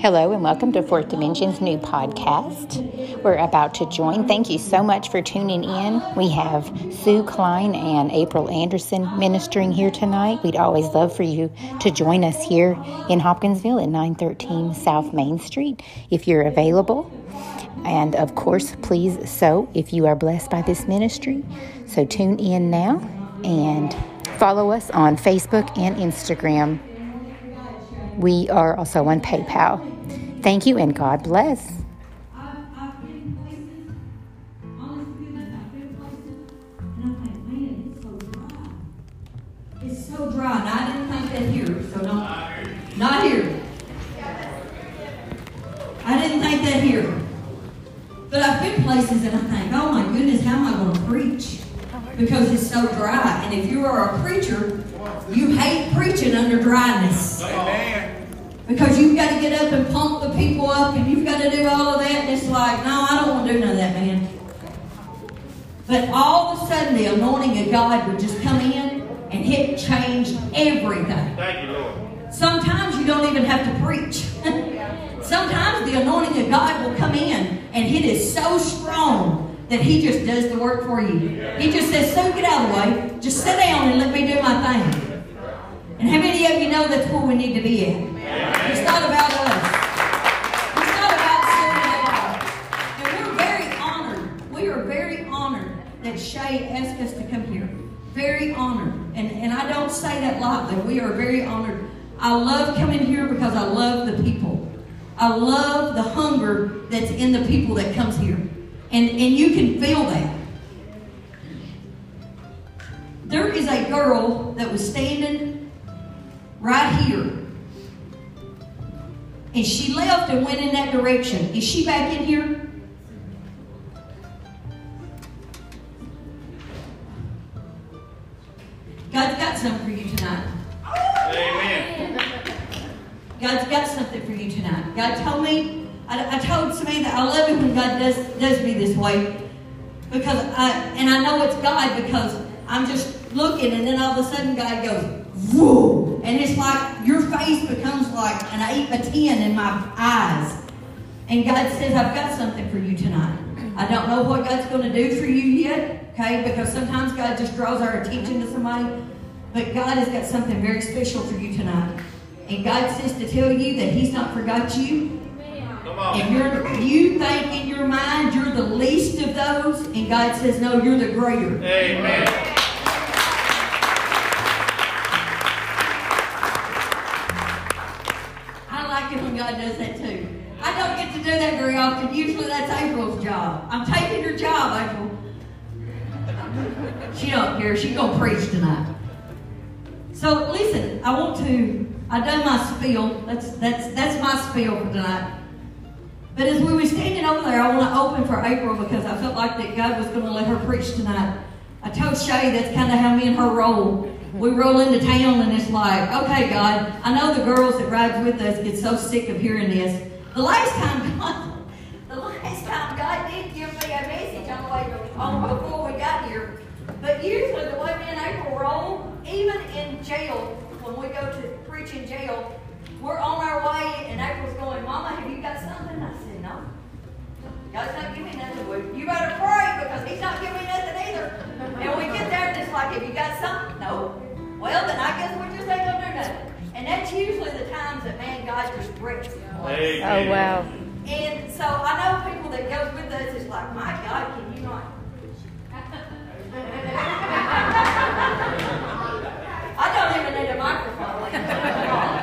Hello and welcome to Fourth Dimension's new podcast. We're about to join. Thank you sow much for tuning in. We have Sue Cline and April Anderson ministering here tonight. We'd always love for you to join us here in Hopkinsville at 913 South Main Street if you're available. And of course, please so if you are blessed by this ministry. So tune in now and follow us on Facebook and Instagram. We are also on PayPal. Thank you and God bless. It's so dry, and I didn't think that here, so don't. Not here. I didn't think that here. But I've been places and I think, oh my goodness, how am I going to preach? Because it's so dry. And if you are a preacher, you hate preaching under dryness. Amen. Because you've got to get up and pump the people up and you've got to do all of that. And it's like, no, I don't want to do none of that, man. But all of a sudden, the anointing of God would just come in and it changed everything. Thank you, Lord. Sometimes you don't even have to preach. Sometimes the anointing of God will come in and it is so strong that He just does the work for you. He just says, So get out of the way. Just sit down and let me do my thing. And how many of you know that's where we need to be at? It's not about us. It's not about serving. And we're very honored. We are very honored that Shay asked us to come here. Very honored. And, and I don't say that lightly. We are very honored. I love coming here because I love the people. I love the hunger that's in the people that comes here. And, and you can feel that. There is a girl that was standing right here. And she left and went in that direction. Is she back in here? God's got something for you tonight. Amen. God's got something for you tonight. God told me, I, I told Samantha, I love it when God does, does me this way. Because I, and I know it's God because I'm just looking and then all of a sudden God goes, whoa. And it's like your face becomes like an 8 by 10 in my eyes. And God says, I've got something for you tonight. I don't know what God's going to do for you yet, okay? Because sometimes God just draws our attention to somebody. But God has got something very special for you tonight. And God says to tell you that He's not forgot you. Come on. And you're, you think in your mind you're the least of those. And God says, no, you're the greater. Amen. God does that too. I don't get to do that very often. Usually that's April's job. I'm taking your job, April. She don't care. She's gonna preach tonight. So listen, I want to. I done my spiel. That's that's that's my spiel for tonight. But as we were standing over there, I want to open for April because I felt like that God was going to let her preach tonight. I told Shay that's kind of how me and her roll. We roll into town and it's like, okay, God, I know the girls that rides with us get so sick of hearing this. The last time God, the last time God did give me a message on the way on before we got here. But usually the way me and April roll, even in jail, when we go to preach in jail, we're on our way and April's going, Mama, have you got something? I said. God's not giving me nothing. Well, you better pray because He's not giving me nothing either. And we get there and it's like, Have you got something? No. Well, then I guess we just ain't gonna do nothing. And that's usually the times that man God just breaks. Amen. Oh, wow. And so I know people that goes with us is like, my God, can you not? I don't even need a microphone.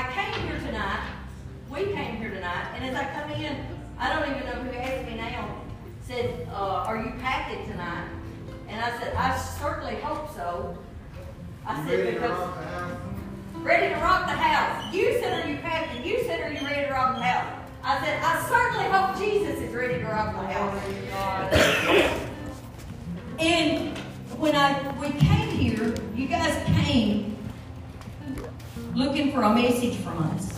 I came here tonight. We came here tonight, and as I come in, I don't even know who asked me now. Said, uh, "Are you packing tonight?" And I said, "I certainly hope so." I said because ready to rock the house. You said, "Are you packing?" You said, "Are you ready to rock the house?" I said, "I certainly hope Jesus is ready to rock the house." and when I we came here, you guys came looking for a message from us.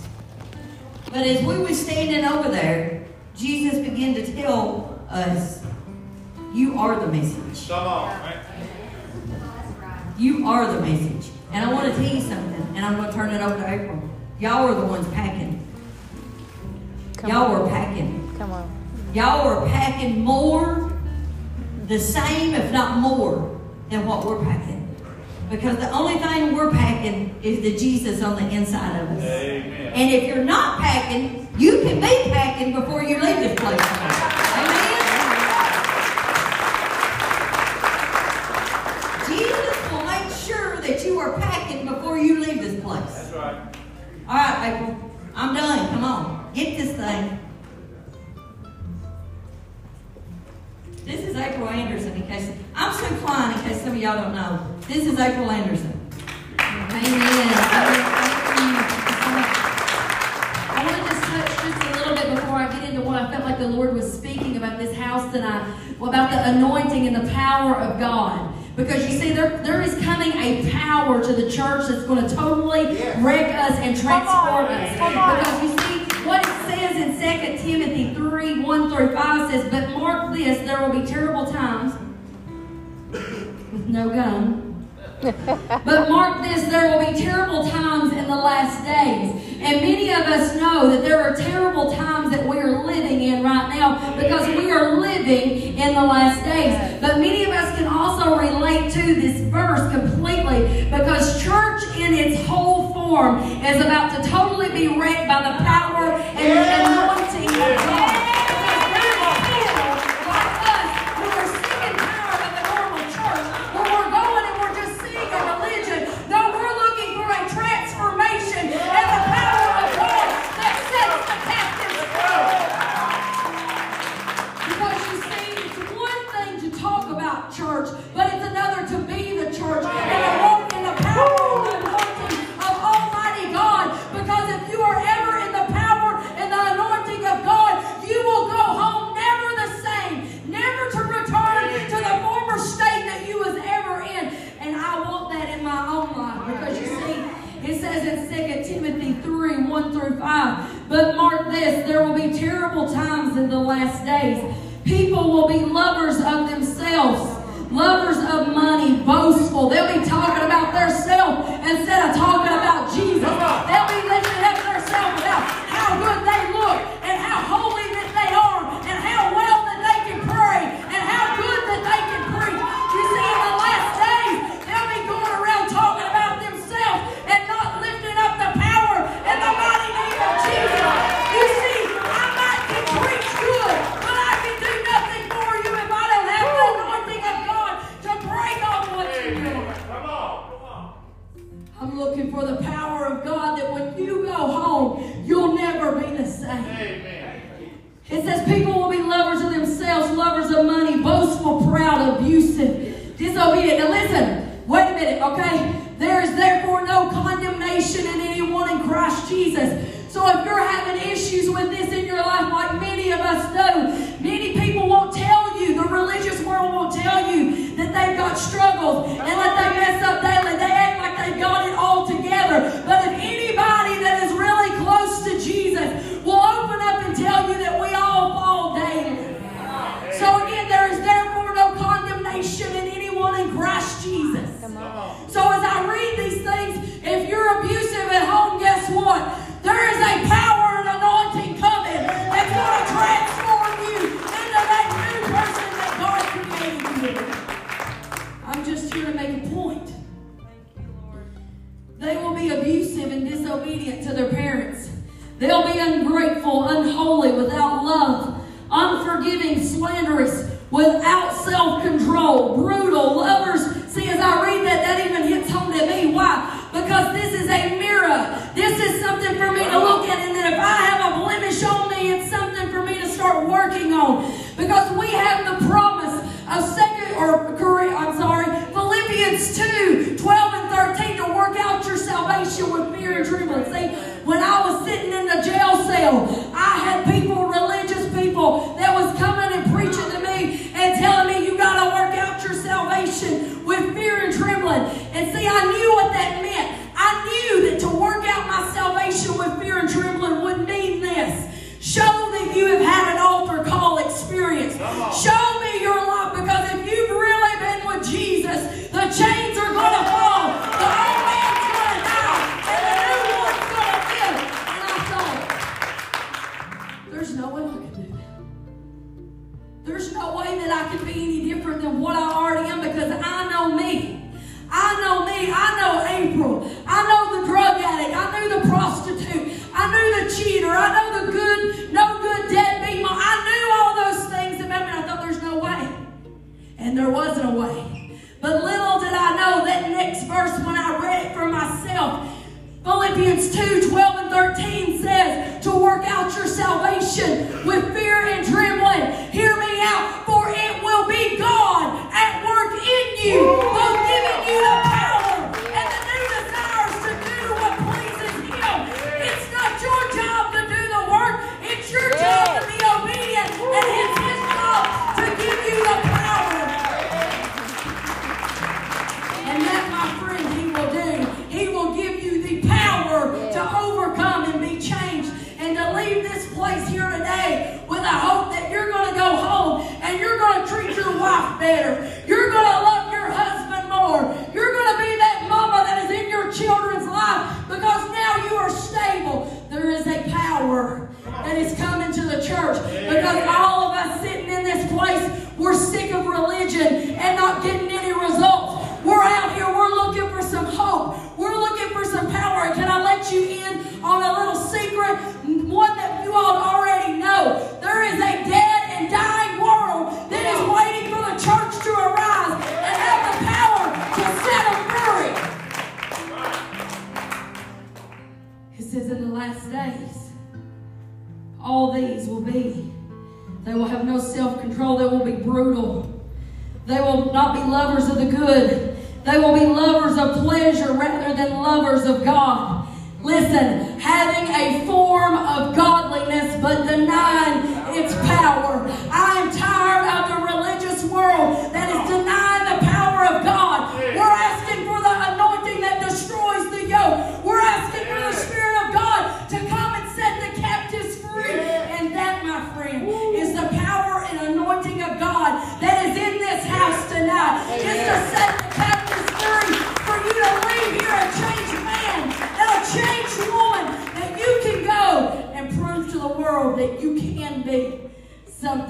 But as we were standing over there, Jesus began to tell us You are the message. Come on. Right? You are the message. And I want to tell you something, and I'm going to turn it over to April. Y'all are the ones packing. Come Y'all on. are packing. Come on. Y'all are packing more, the same, if not more, than what we're packing. Because the only thing we're packing is the Jesus on the inside of us. Amen. And if you're not packing, you can be packing before you leave this place. Amen? Jesus will make sure that you are packing before you leave this place. That's right. All right, April. I'm done. Come on. Get this thing. This is April Anderson, in case I'm Sue Cline, in case some of y'all don't know. This is April Anderson. Amen. I want to just touch just a little bit before I get into what I felt like the Lord was speaking about this house tonight, about the anointing and the power of God. Because you see, there, there is coming a power to the church that's going to totally wreck us and transform us. Because you see, what it says in 2 Timothy 3 1 through 5 says, But mark this, there will be terrible times with no gun. But mark this, there will be terrible times in the last days. And many of us know that there are terrible times that we are living in right now because we are living in the last days. But many of us can also relate to this verse completely because church in its whole form is about to totally be wrecked by the power and the anointing of God.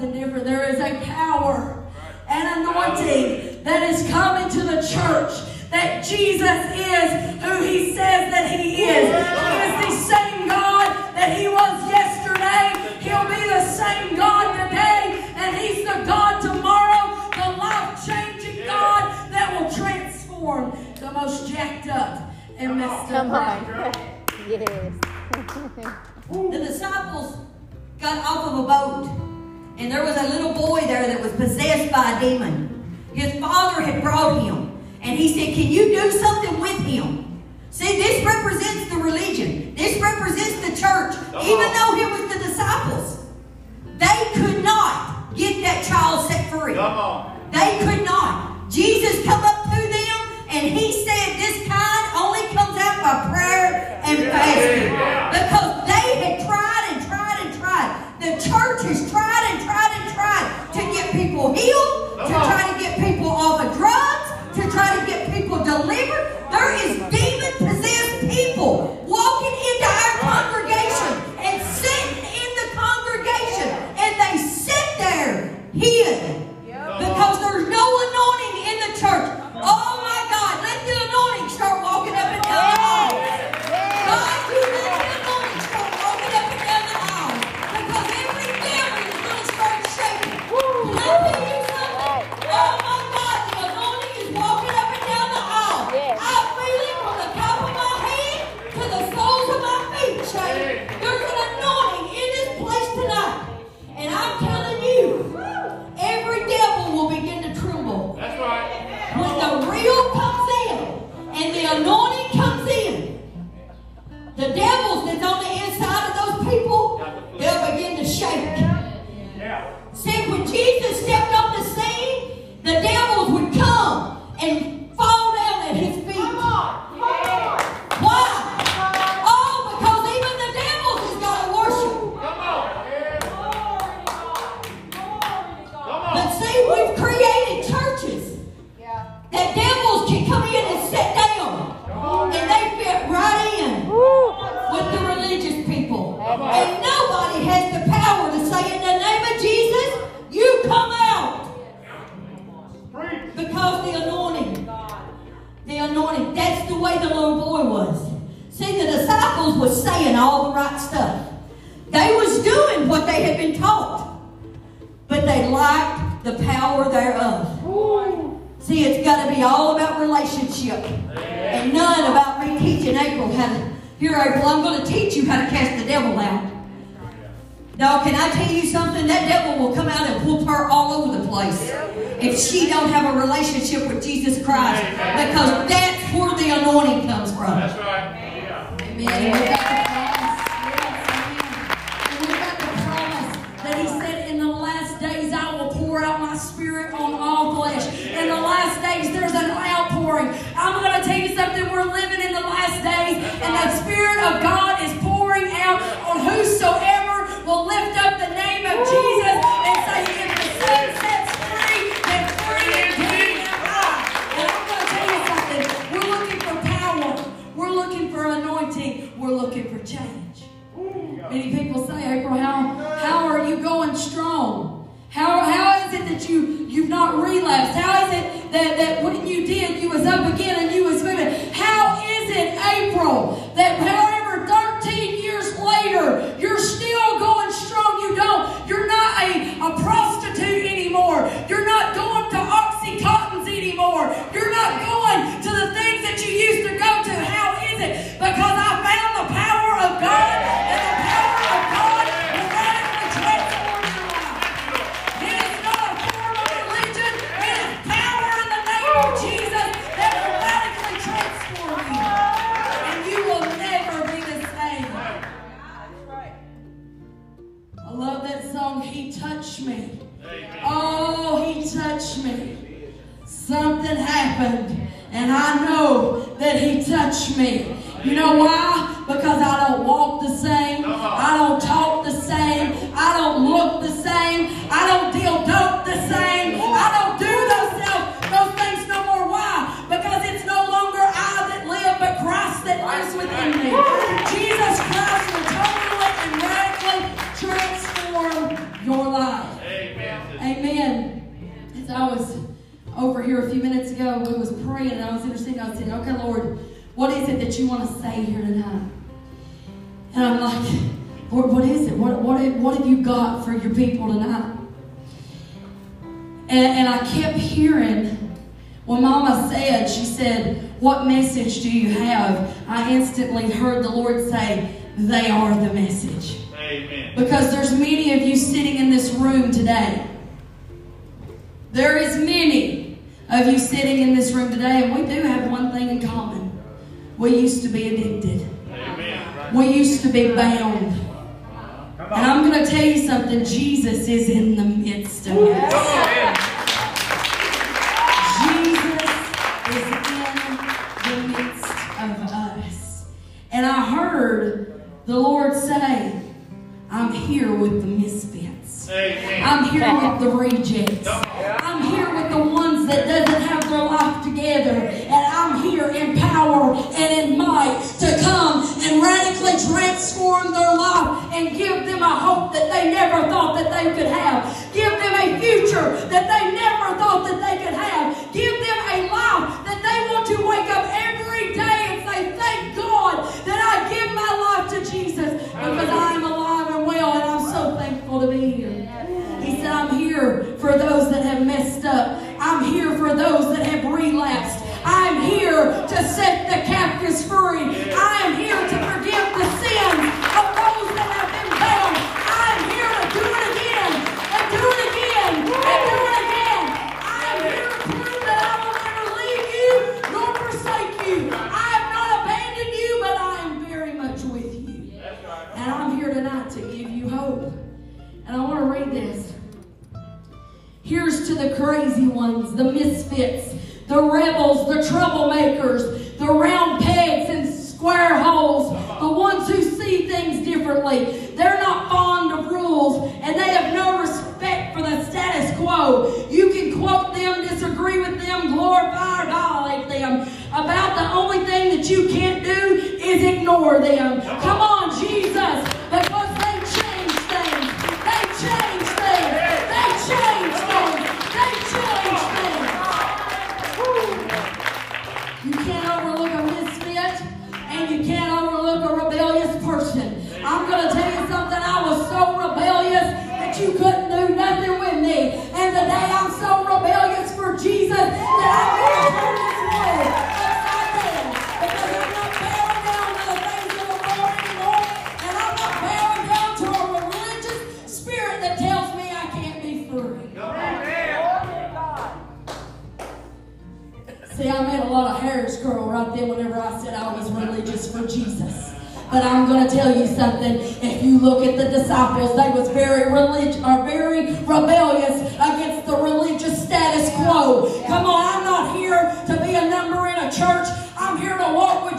something different. There is a power, an anointing that is coming to the church that Jesus is who he says that he is. He is the same God that he was yesterday. He'll be the same God today, and he's the God tomorrow, the life-changing God that will transform the most jacked up and messed up. Come on. Yes. the disciples got off of a boat and there was a little boy there that was possessed by a demon. His father had brought him. And he said, Can you do something with him? See, this represents the religion. This represents the church. Even though it was the disciples, they could not get that child set free. They could not. Jesus come up to them and he said, This kind only comes out by prayer and yeah. fasting. Yeah. Because the church has tried and tried and tried to get people healed, to try to get people off of drugs, to try to get people delivered. There is demon-possessed people walking into our congregation and sitting in the congregation, and they sit there healed. If she don't have a relationship with Jesus Christ, because that's where the anointing comes from. That's right. Yeah. Amen. And we've got the promise. Amen. We've got the promise that He said, In the last days I will pour out my spirit on all flesh. In the last days there's an outpouring. I'm going to tell you something. We're living in the last days, and the Spirit of God is pouring out on whosoever will lift up that you want to say here tonight? And I'm like, Lord, what is it? What, what, what have you got for your people tonight? And, and I kept hearing when Mama said, she said, what message do you have? I instantly heard the Lord say, they are the message. Amen. Because there's many of you sitting in this room today. There is many of you sitting in this room today, and we do have one thing in common. We used to be addicted. Amen. We used to be bound. And. I'm going to tell you something. Jesus is in the midst of us. Come on in. Jesus is in the midst of us. And I heard the Lord say, I'm here with the misfits. Amen. I'm here with the rejects. I'm here with the ones that doesn't have radically transform their life and give them a hope that they never thought that they could have. Give them a future that they never thought that they could have. Give them a life that they want to wake up every day and say, thank God that I give my life to Jesus because I am alive and well and I'm so thankful to be here. He said, I'm here for those that have messed up. I'm here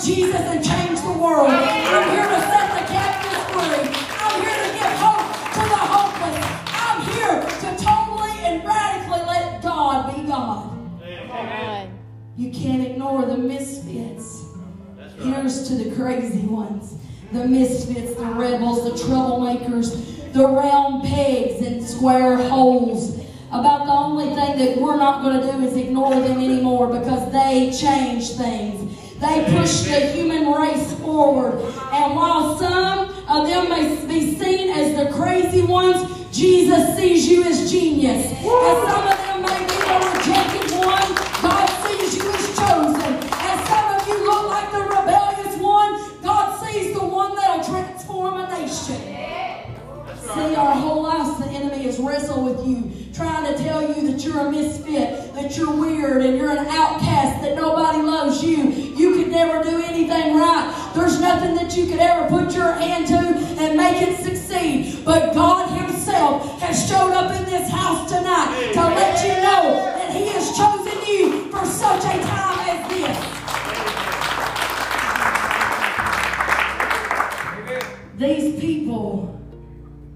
Jesus and change the world. I'm here to set the captives free. I'm here to give hope to the hopeless. I'm here to totally and radically let God be God. Amen. You can't ignore the misfits. Here's to the crazy ones. The misfits, the rebels, the troublemakers, the round pegs and square holes about the only thing that we're not going to do is ignore them anymore because they change things. They push the human race forward. And while some of them may be seen as the crazy ones, Jesus sees you as genius. And some of them may be the rejected one. God sees you as chosen. And some of you look like the rebellious one. God sees the one that'll transform a nation. See, our whole lives, the enemy has wrestled with you, trying to tell you that you're a misfit, that you're weird, and you're an outcast, that nobody loves you. You could never do anything right. There's nothing that you could ever put your hand to and make it succeed. But God Himself has showed up in this house tonight to let you know that He has chosen you for such a time as this. These people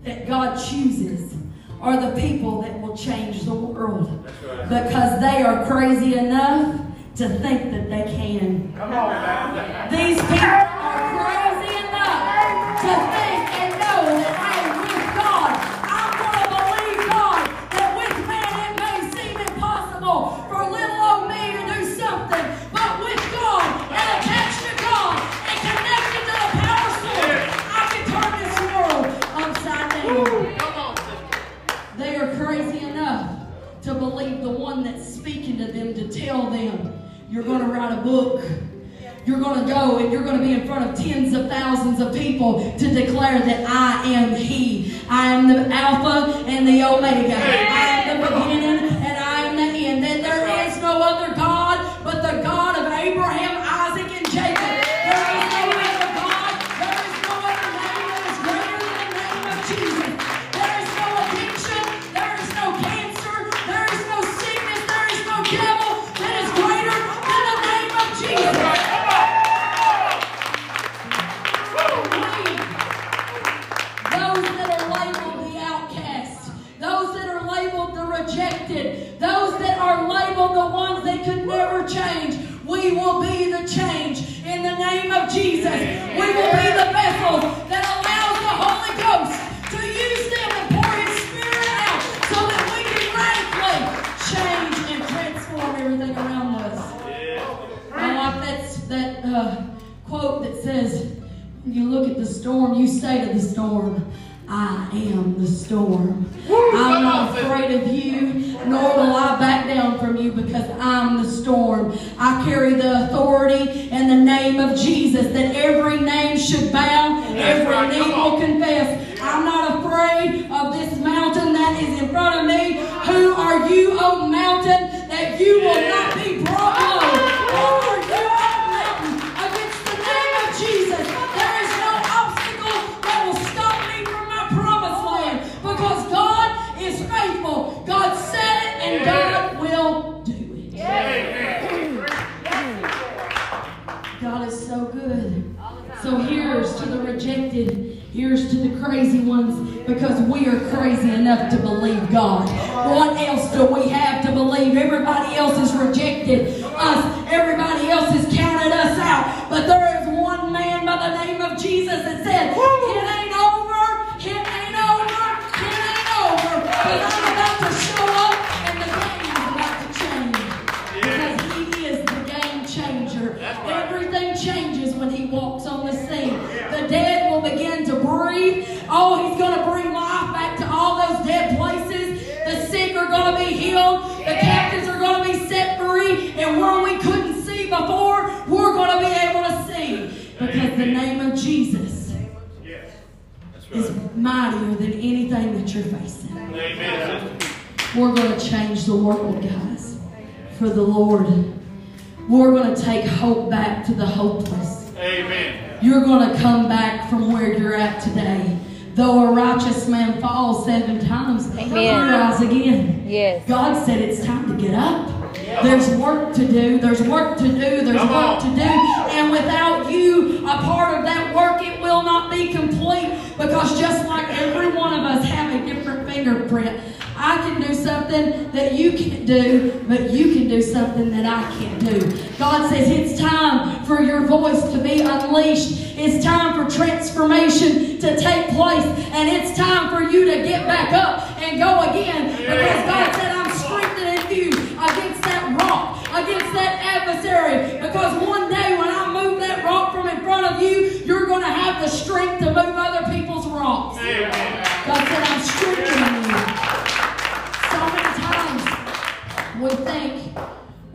that God chooses are the people that will change the world right. because they are crazy enough to think that they can. On, These people are crazy enough to think. to declare that I am He. I am the Alpha and the Omega. Voice to be unleashed. It's time for transformation to take place. And it's time for you to get back up and go again. Because God said, I'm strengthening you against that rock, against that adversary. Because one day when I move that rock from in front of you, you're going to have the strength to move other people's rocks. God said, I'm strengthening you. So many times we think,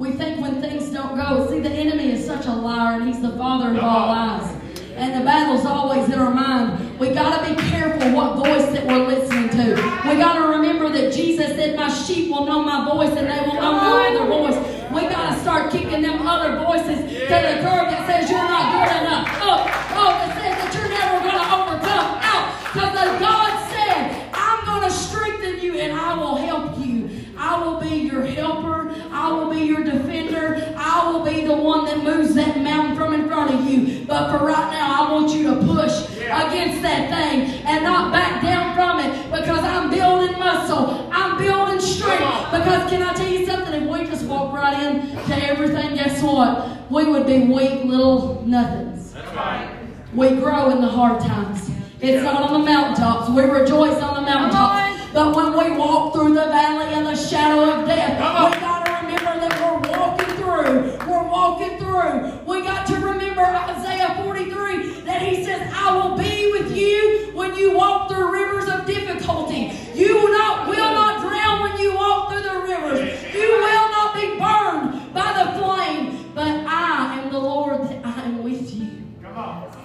we think when things don't go, see, the enemy is such a liar and he's the father of all uh-huh. lies. And the battle's always in our mind. We got to be careful what voice that we're listening to. We got to remember that Jesus said, My sheep will know my voice and they will know no other voice. We got to start kicking them other voices to the curb that says you're not good enough. Oh, oh, that says that you're never going to overcome. Out. Because the God said, I'm going to strengthen you and I will help you. I will be your helper. I will be your defender. I will be the one that moves that mountain from in front of you. But for right now, I want you to push against that thing and not back down from it because I'm building muscle. I'm building strength. Because can I tell you something? If we just walk right in to everything, guess what? We would be weak little nothings. That's right. We grow in the hard times. It's not on the mountaintops. We rejoice on the mountaintops. But when we walk through the valley and the shadow of death, we got to remember that we're walking through. We're walking through. We got to remember Isaiah 43 that he says, I will be with you when you walk through rivers of difficulty. You will not, will not drown when you walk through the rivers. You will not be burned by the flame. But I am the Lord that I am with you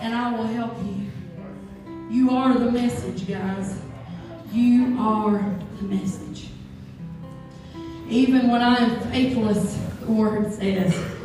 and I will help you. You are the message, guys. You are the message. Even when I am faithless, the word says,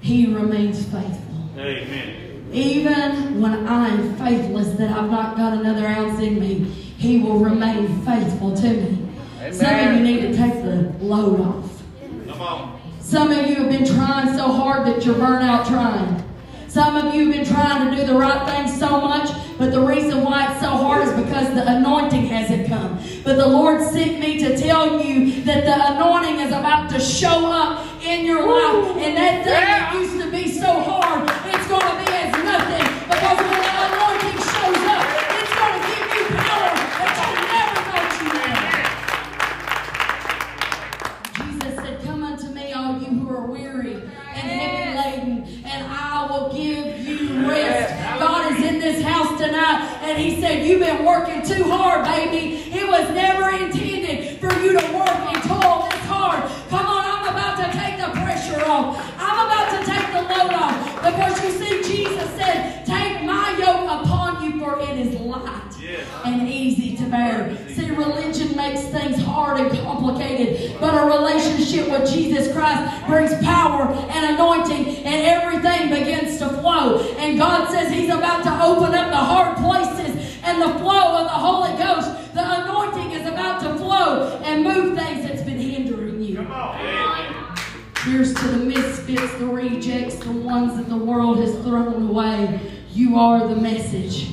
He remains faithful. Amen. Even when I am faithless, that I've not got another ounce in me, He will remain faithful to me. Some of you need to take the load off. Come on. Some of you have been trying so hard that you're burnt out trying. Some of you have been trying to do the right thing so much, but the reason why it's so hard is because the anointing hasn't come. But the Lord sent me to tell you that the anointing is about to show up in your life. And that thing that used to be so hard, it's going to be as nothing. Because and He said, You've been working too hard, baby. It was never intended for you to work and toil this hard. Come on, I'm about to take the pressure off. I'm about to take the load off. Because you see, Jesus said, Take my yoke upon you, for it is light Yes. and easy to bear. See, religion makes things hard and complicated, but a relationship with Jesus Christ brings power and anointing, and everything begins to flow. And God says He's about to open up the hard places, and the flow of the Holy Ghost, the anointing is about to flow and move things that's been hindering you. Come on. Amen. Here's to the misfits, the rejects, the ones that the world has thrown away. You are the message.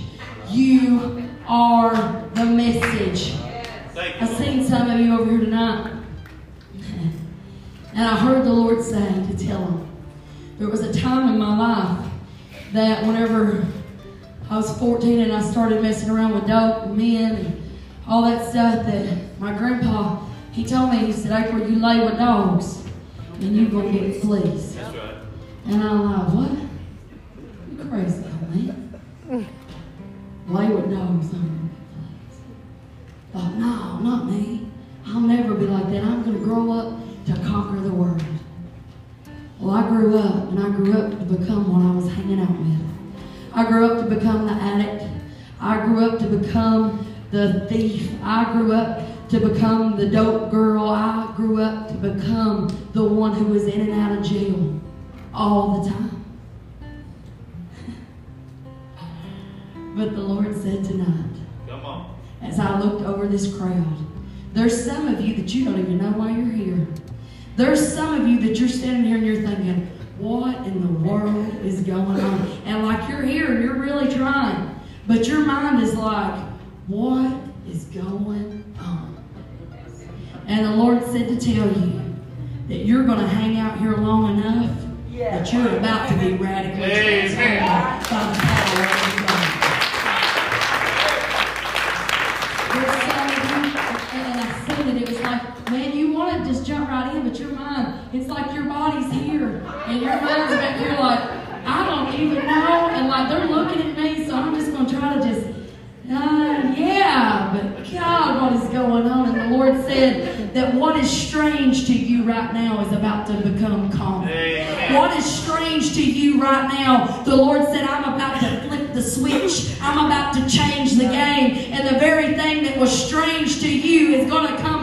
You are the message. Thank I've seen some of you over here tonight. And I heard the Lord say to tell them, there was a time in my life that whenever I was 14 and I started messing around with dope and men and all that stuff, that my grandpa, he told me, he said, April, you lay with dogs and you going to get fleas. That's right. And I'm like, what? You crazy, man. Lay with dogs. I'm Thought, no, not me. I'll never be like that. I'm going to grow up to conquer the world. Well, I grew up, and I grew up to become what I was hanging out with. I grew up to become the addict. I grew up to become the thief. I grew up to become the dope girl. I grew up to become the one who was in and out of jail all the time. but the Lord said tonight. As I looked over this crowd, there's some of you that you don't even know why you're here. There's some of you that you're standing here and you're thinking, what in the world is going on? And like you're here and you're really trying, but your mind is like, what is going on? And the Lord said to tell you that you're going to hang out here long enough that you're about to be radically Amen. transformed by the power of God. It's like your body's here, and your mind's back here like, I don't even know, and like they're looking at me, so I'm just going to try to just, uh, yeah, but God, what is going on? And the Lord said that what is strange to you right now is about to become common. Amen. What is strange to you right now? The Lord said, I'm about to flip the switch. I'm about to change the game. And the very thing that was strange to you is going to come.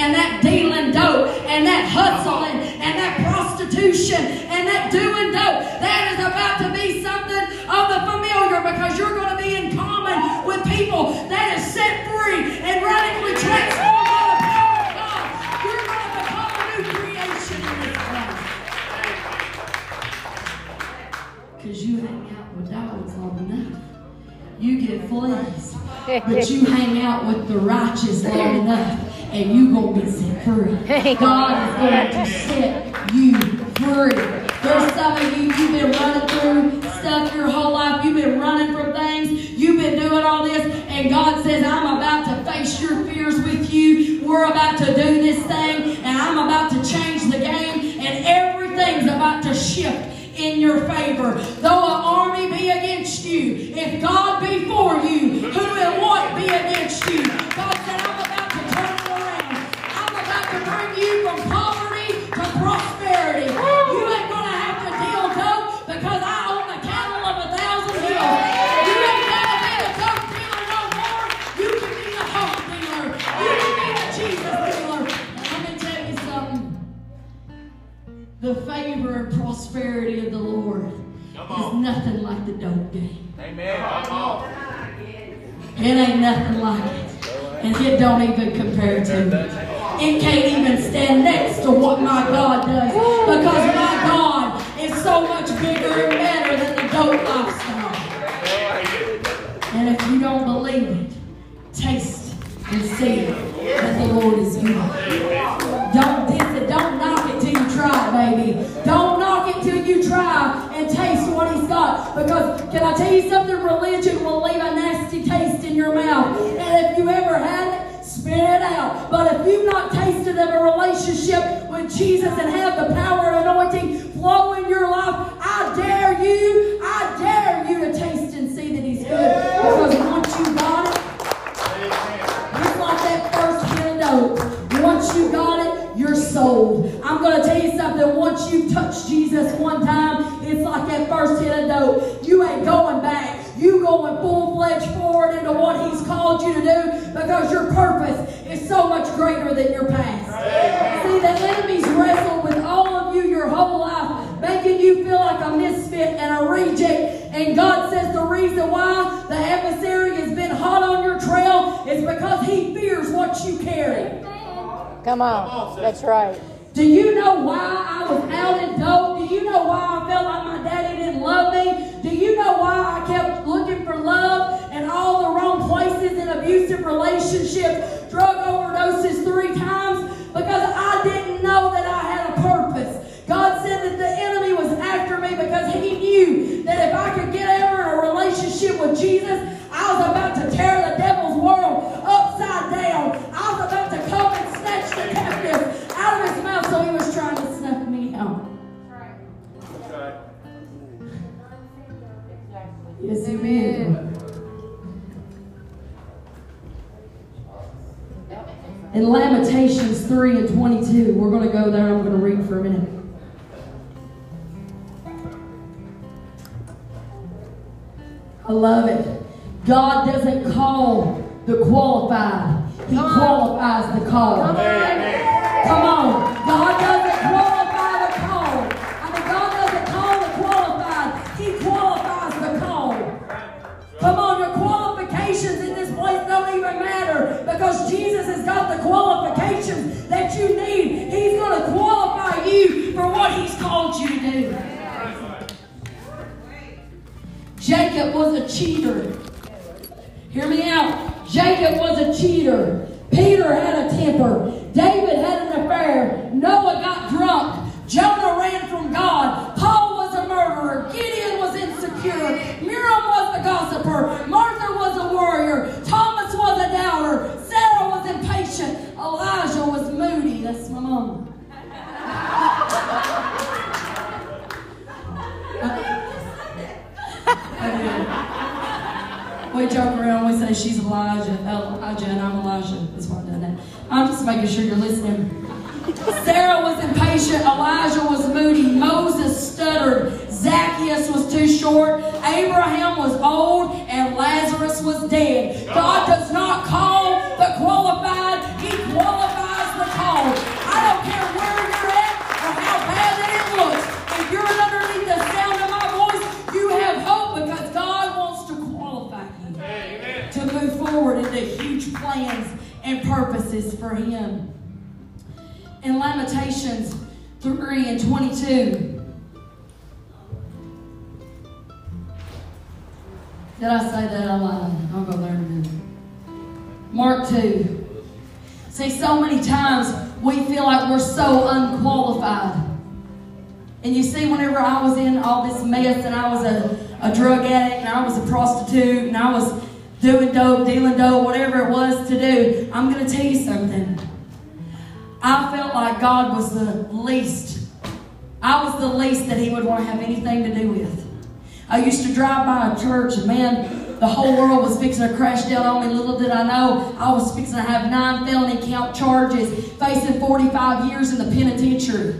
And that dealing dope and that hustling and that prostitution and that doing dope, that is about to be something of the familiar because you're going to be in common with people that is set free and radically transformed the. Because you hang out with dogs long enough. You get fleas. But you hang out with the righteous long enough and you gonna be set free. God is going to set you free. There's some of you, you've been running through stuff your whole life. You've been running from things. You've been doing all this. And God says, I'm about to face your fears with you. We're about to do this thing. And I'm about to change the game. And everything's about to shift in your favor. Though an army be against you, if God be for you, who will what be against you? God said, about to bring you from poverty to prosperity. You ain't gonna have to deal dope because I own the cattle of a thousand hills. You ain't gonna be the dope dealer no more. You can be the hope dealer. You can be the Jesus dealer. And let me tell you something. The favor and prosperity of the Lord Come is nothing like the dope game. Amen. Come on. It ain't nothing like it. And it don't even compare to it. It can't even stand next to what my God does. Because my God is so much bigger and better than the dope lifestyle. And if you don't believe it, taste and see that the Lord is good. Don't diss it. Don't knock it till you try baby. Don't knock it till you try and taste what He's got. Because can I tell you something? Religion will leave a nasty taste in your mouth. And if you ever had it, spit it out. But if you've not tasted of a relationship with Jesus and have the power and anointing flow in your life, I dare you, I dare you to taste and see that He's good. Because once you got it, it's like that first dope. Once you got it, you're sold. I'm going to tell you something. Once you've touched Jesus one time, it's like that first hit of dope. You ain't going back. You going full fledged forward into what He's called you to do because your purpose is so much greater than your past. See, the enemies wrestle with all of you your whole life, making you feel like a misfit and a reject. And God says the reason why the adversary has been hot on your trail is because he fears what you carry. Come on. That's right. Do you know why I was out in dope? Do you know why I felt like my daddy didn't love me? Do you know why I kept looking for love in all the wrong places in abusive relationships, drug overdoses three times? Because I didn't know that I had a purpose. God said that the enemy was after me because he knew that if I could God doesn't call the qualified. He Come qualifies on. the call. Come on. Come on. God doesn't qualify the call. I mean, God doesn't call the qualified. He qualifies the call. Come on, your qualifications in this place don't even matter because Jesus has got the qualifications that you need. He's going to qualify you for what he's called you to do. Jacob was a cheater. Jacob was a cheater. Peter had a temper. Say she's Elijah, Elijah, and I'm Elijah. That's why I'm doing that. I'm just making sure you're listening. Sarah was impatient, Elijah was moody, Moses stuttered, Zacchaeus was too short, Abraham was old, and Lazarus was dead. God 3 and 22, did I say that out loud? I'll go there in a minute. Mark 2. See, so many times we feel like we're so unqualified. And you see, whenever I was in all this mess and I was a, a drug addict and I was a prostitute and I was doing dope, dealing dope, whatever it was to do, I'm going to tell you something. I felt like God was the least. I was the least that He would want to have anything to do with. I used to drive by a church and man, the whole world was fixing to crash down on me. Little did I know, I was fixing to have nine felony count charges, facing 45 years in the penitentiary.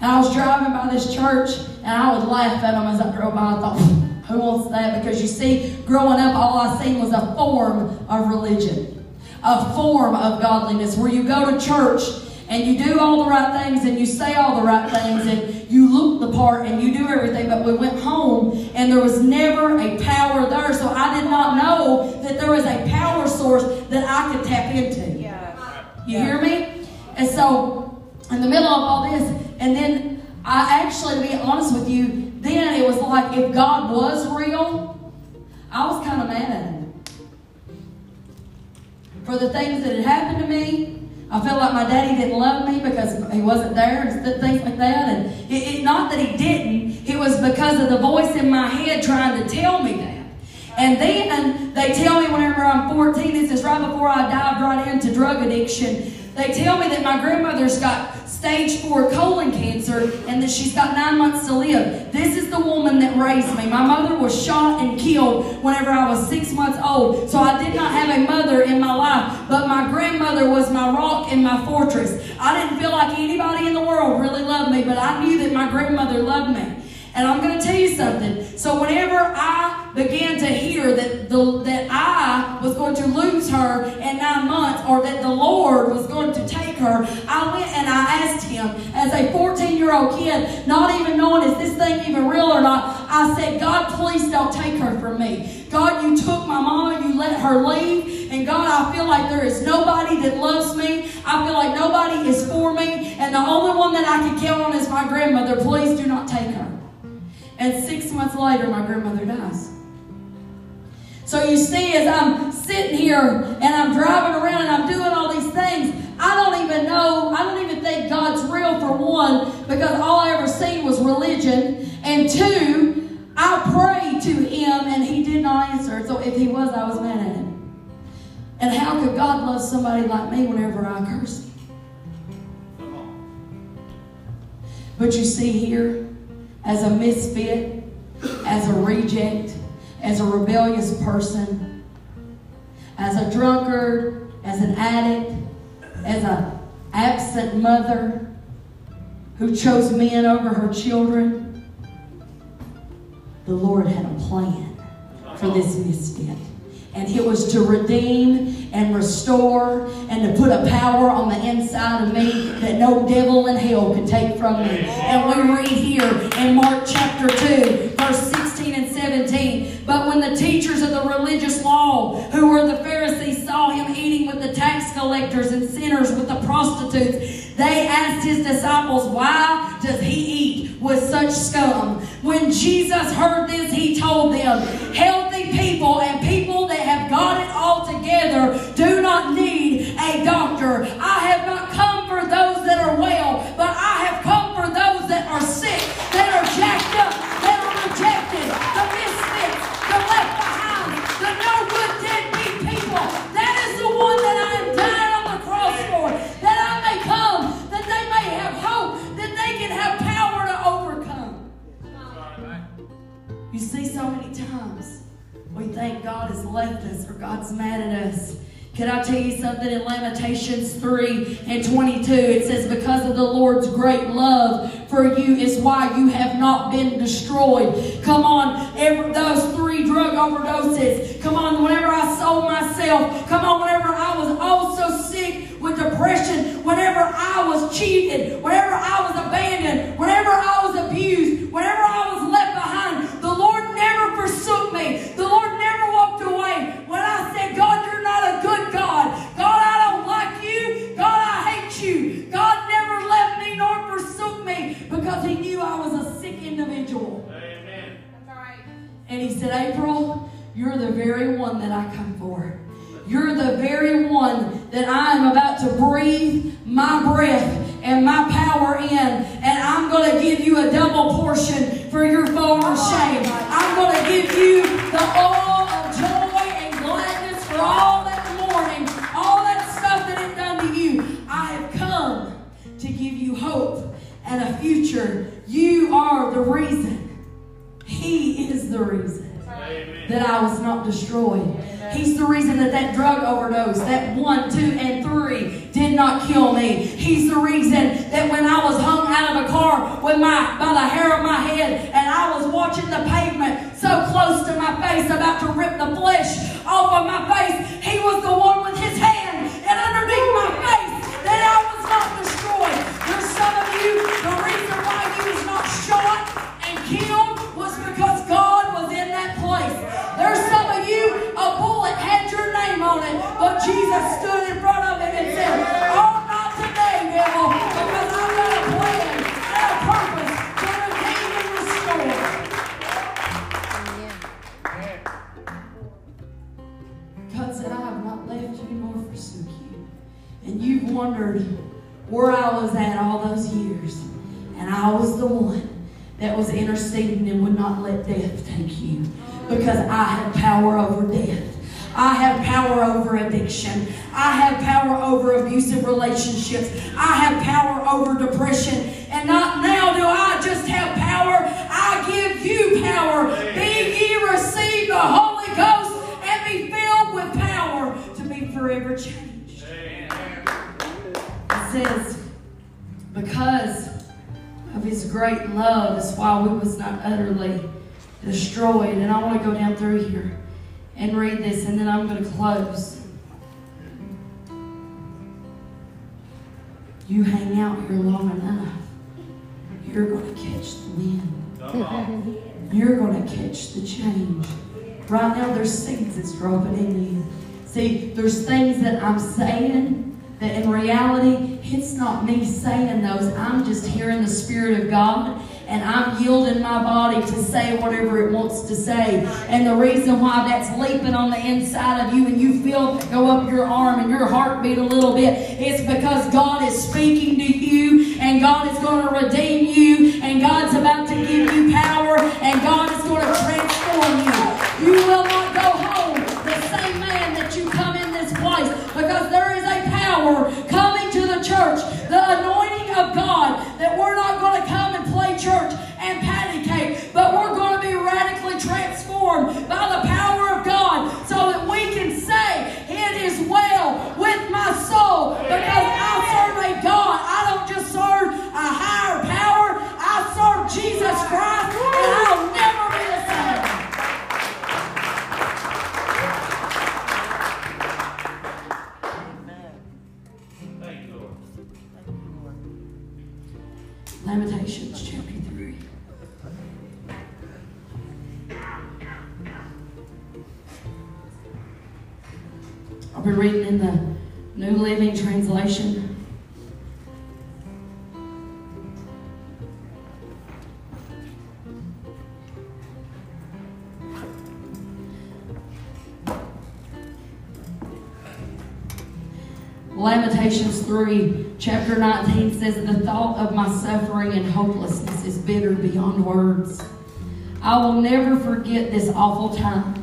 And I was driving by this church and I would laugh at them as I drove by. I thought, who wants that? Because you see, growing up, all I seen was a form of religion a form of godliness where you go to church and you do all the right things and you say all the right things and you look the part and you do everything. But we went home and there was never a power there. So I did not know that there was a power source that I could tap into. Yeah. You hear me? And so, in the middle of all this, and then I actually, to be honest with you, then it was like if God was real, I was kind of mad at him for the things that had happened to me. I felt like my daddy didn't love me because he wasn't there and things like that. And it, it, not that he didn't, it was because of the voice in my head trying to tell me that. And then they tell me whenever I'm 14, this is right before I dived right into drug addiction, they tell me that my grandmother's got stage four colon cancer and that she's got nine months to live. This is the woman that raised me. My mother was shot and killed whenever I was six months old. So I did not have a mother in my life, but my grandmother was my rock and my fortress. I didn't feel like anybody in the world really loved me, but I knew that my grandmother loved me. And I'm going to tell you something. So whenever I began to hear that the, that I was going to lose her in nine months, or that the Lord was going to take her, I went and I asked Him as a 14 year old kid, not even knowing is this thing even real or not. I said, God, please don't take her from me. God, you took my mama, you let her leave, and God, I feel like there is nobody that loves me. I feel like nobody is for me, and the only one that I can count on is my grandmother. Please do not take her. And six months later, my grandmother dies. So you see, as I'm sitting here and I'm driving around and I'm doing all these things, I don't even know, I don't even think God's real for one, because all I ever seen was religion. And two, I prayed to him and he did not answer. So if he was, I was mad at him. And how could God love somebody like me whenever I curse him? But you see here, as a misfit, as a reject, as a rebellious person, as a drunkard, as an addict, as an absent mother who chose men over her children. The Lord had a plan for this misfit. And it was to redeem and restore and to put a power on the inside of me that no devil in hell could take from me. And we read here in Mark chapter 2, verse 16 and 17. But when the teachers of the religious law, who were the Pharisees, saw him eating with the tax collectors and sinners with the prostitutes. They asked his disciples, Why does he eat with such scum? When Jesus heard this, he told them, Healthy people and people that have got it all together do not need a doctor. I have not think God has left us or God's mad at us. Can I tell you something in Lamentations 3 and 22? It says, Because of the Lord's great love for you is why you have not been destroyed. Come on, every, those three drug overdoses. Come on, whenever I sold myself. Come on, whenever I was also sick with depression. Whenever I was cheated. Whenever I was abandoned. Whenever I was abused. Whenever I was left behind. The Lord never forsook me. That I am about power over addiction. I have power over abusive relationships. I have power over depression. And not now do I just have power. I give you power. Be ye receive the Holy Ghost and be filled with power to be forever changed. It says, because of his great love is why we was not utterly destroyed. And I want to go down through here and read this, and then I'm going to close. You hang out here long enough, you're going to catch the wind. You're going to catch the change. Right now, there's seeds that's dropping in you. See, there's things that I'm saying that in reality, it's not me saying those. I'm just hearing the Spirit of God and I'm yielding my body to say whatever it wants to say. And the reason why that's leaping on the inside of you and you feel go up your arm and your heart beat a little bit, it's because God is speaking to you and God is going to redeem you and God's about to give you power and God is going to transform you. You will not go home the same man that you come in this place because there is a power coming church, the anointing of God, that we're not going to come and play church and patty cake, but we're going to be radically transformed by the power of God so that we can say, It is well with my soul because I serve a God. I don't just serve a higher power, I serve Jesus Christ, Lamentations chapter 3. I've been reading in the New Living Translation. Lamentations 3, chapter 19 says, The thought of my suffering and hopelessness is bitter beyond words. I will never forget this awful time.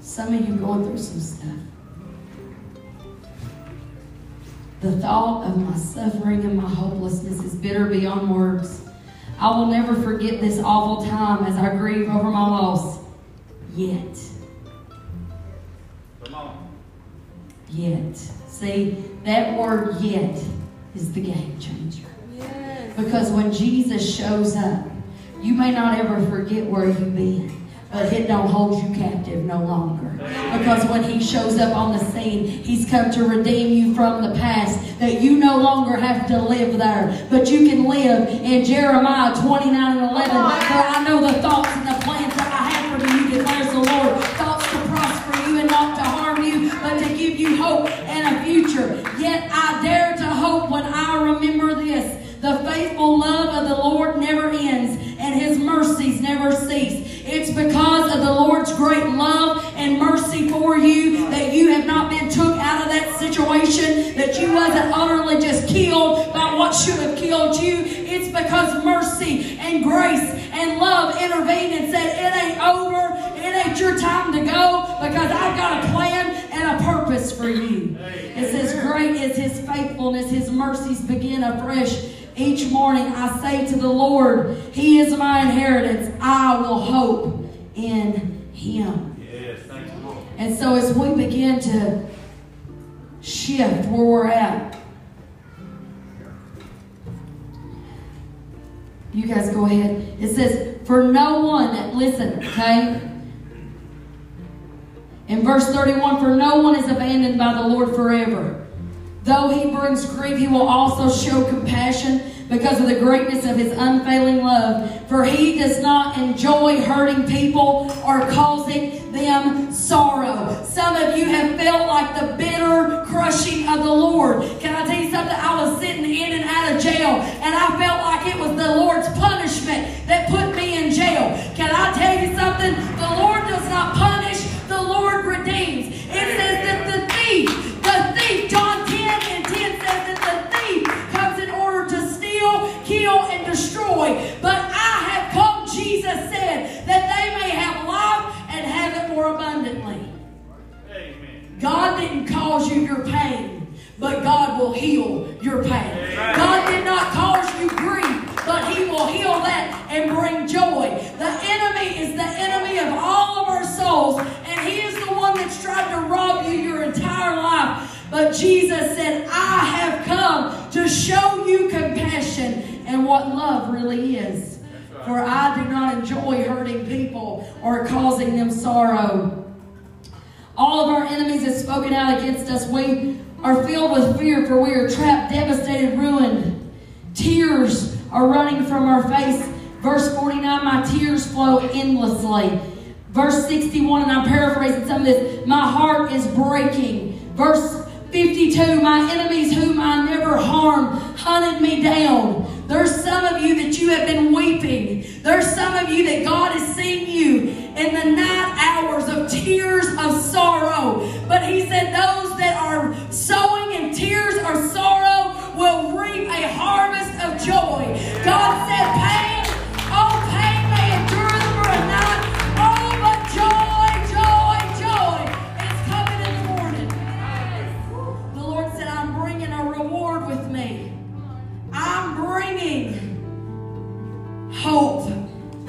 Some of you going through some stuff. The thought of my suffering and my hopelessness is bitter beyond words. I will never forget this awful time as I grieve over my loss. Yet. Yet. See, that word yet is the game changer. Because when Jesus shows up, you may not ever forget where you've been, but it don't hold you captive no longer. Because when he shows up on the scene, he's come to redeem you from the past, that you no longer have to live there, but you can live in Jeremiah 29 and 11. For I know the thoughts and the give you hope and a future. Yet I dare to hope when I remember this. The faithful love of the Lord never ends, and his mercies never cease. It's because of the Lord's great love and mercy for you that you have not been took out of that situation, that you wasn't utterly just killed by what should have killed you. It's because mercy and grace and love intervened and said, It ain't over, ain't your time to go, because I've got a plan and a purpose for you. It says, Great is his faithfulness, his mercies begin afresh. Each morning I say to the Lord, He is my inheritance. I will hope in Him. Yes, thank Lord. And so as we begin to shift where we're at, you guys go ahead. It says, For no one that, listen, okay? In verse 31, for no one is abandoned by the Lord forever. Though he brings grief, he will also show compassion because of the greatness of his unfailing love. For he does not enjoy hurting people or causing them sorrow. Some of you have felt like the bitter crushing of the Lord. Can I tell you something? I was sitting in and out of jail, and I felt like it was the Lord's punishment that put me in jail. Can I tell you something? The Lord does not punish, redeems. It says that the thief, the thief, John 10 and 10 says that the thief comes in order to steal, kill, and destroy. But I have come, Jesus said, that they may have life and have it more abundantly. Amen. God didn't cause you your pain, but God will heal your pain. God did not cause you grief, but He will heal that and bring joy. The enemy is the enemy of all of our souls, and He is the one that's tried to rob you your entire life. But Jesus said, I have come to show you compassion and what love really is. For I do not enjoy hurting people or causing them sorrow. All of our enemies have spoken out against us. We are filled with fear, for we are trapped, devastated, ruined. Tears are running from our face. Verse 49 My tears flow endlessly. Verse 61, and I'm paraphrasing some of this My heart is breaking. Verse 52 My enemies, whom I never harmed, hunted me down. There's some of you that you have been weeping. There's some of you that God has seen you in the night hours of tears of sorrow. But He said, Those that are sowing in tears or sorrow will reap a harvest of joy. God said,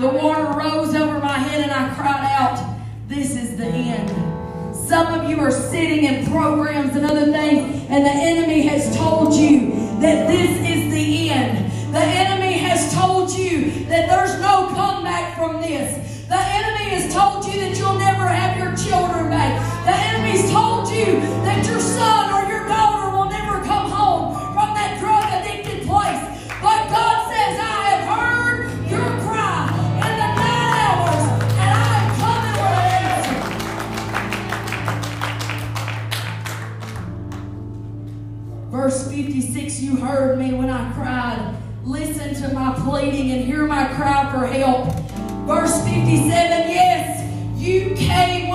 The water rose over my head and I cried out, This is the end. Some of you are sitting in programs and other things, and the enemy has told you that this is the end. The enemy has told you that there's no comeback from this. The enemy has told you that you'll never have your children back. The enemy's told you that your son verse 56 You heard me when I cried. Listen to my pleading and hear my cry for help. Verse 57 Yes, you came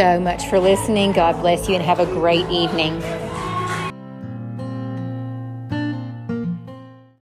so much for listening. God bless you and have a great evening.